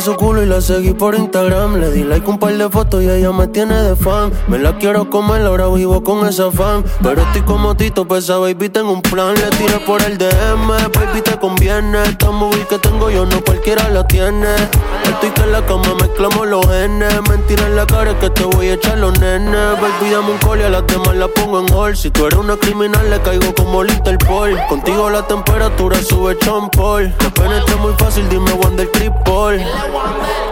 su culo y la seguí por Instagram. Le di like un par de fotos y ella me tiene de fan. Me la quiero comer, ahora vivo con esa fan. Pero estoy como Tito, pesa, baby, tengo un plan. Le tiré por el DM, baby, te conviene. Esta movie que tengo yo no cualquiera la tiene. Estoy que la cama mezclamos los genes. Mentira en la cara que te voy a echar los nenes. Baby, dame un y a las demás la pongo en hold. Si tú eres una criminal, le caigo como Paul. Contigo la temperatura sube chompol. Te penetra muy fácil, dime Wonder Triple.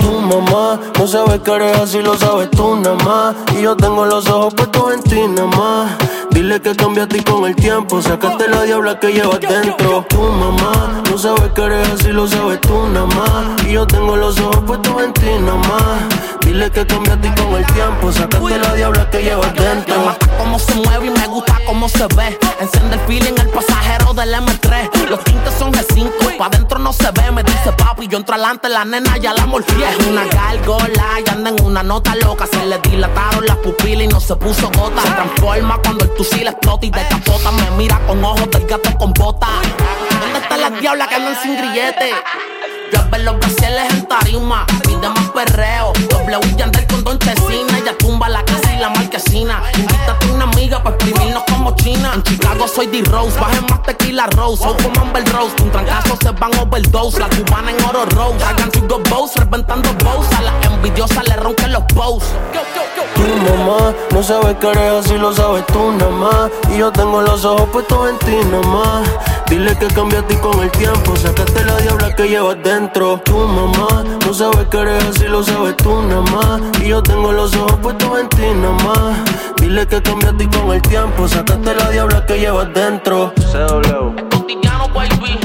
Tu mamá no sabe que eres así, lo sabes tú nada más. Y yo tengo los ojos puestos en ti nada más. Dile que cambiaste con el tiempo, sacaste la diabla que llevas dentro. Tu mamá no sabe que eres así, lo sabes tú nada más. Yo tengo los ojos puestos en ti nada más. Dile que cambiaste con el tiempo, sacaste la diabla que llevas dentro. Cómo se mueve y me gusta cómo se ve. Enciende el feeling el pasajero del M3. Los tintes son G5, pa' adentro no se ve. Me dice papi, yo entro adelante, la nena ya la morfié. Es una gárgola y anda en una nota loca. Se le dilataron las pupilas y no se puso gota. Transforma cuando el fusil explota y de capota me mira con ojos del gato con bota. ¿Dónde están las diablas que andan sin grillete? Yo ver los brasiles en tarima, pide más perreo. W y andar con Don Chesina, ella tumba la casa y la marquesina. Invítate a una amiga para exprimirnos como China. En Chicago soy D-Rose, baje más tequila Rose. Soy como Amber Rose, un trancazo se van overdose. La cubana en oro rose, hagan su go bows, reventando bows. A la envidiosa le ronquen los bows. Tu mamá no sabe que eres así, lo sabes tú nada más. Y yo tengo los ojos puestos en ti nada más. Dile que cambiaste con el tiempo, sacaste la diabla que llevas dentro. Tu mamá no sabe que eres así, lo sabes tú nada más. Y yo tengo los ojos puestos en ti nada más. Dile que cambiaste con el tiempo, sacaste la diabla que llevas dentro. Cotidiano, baby.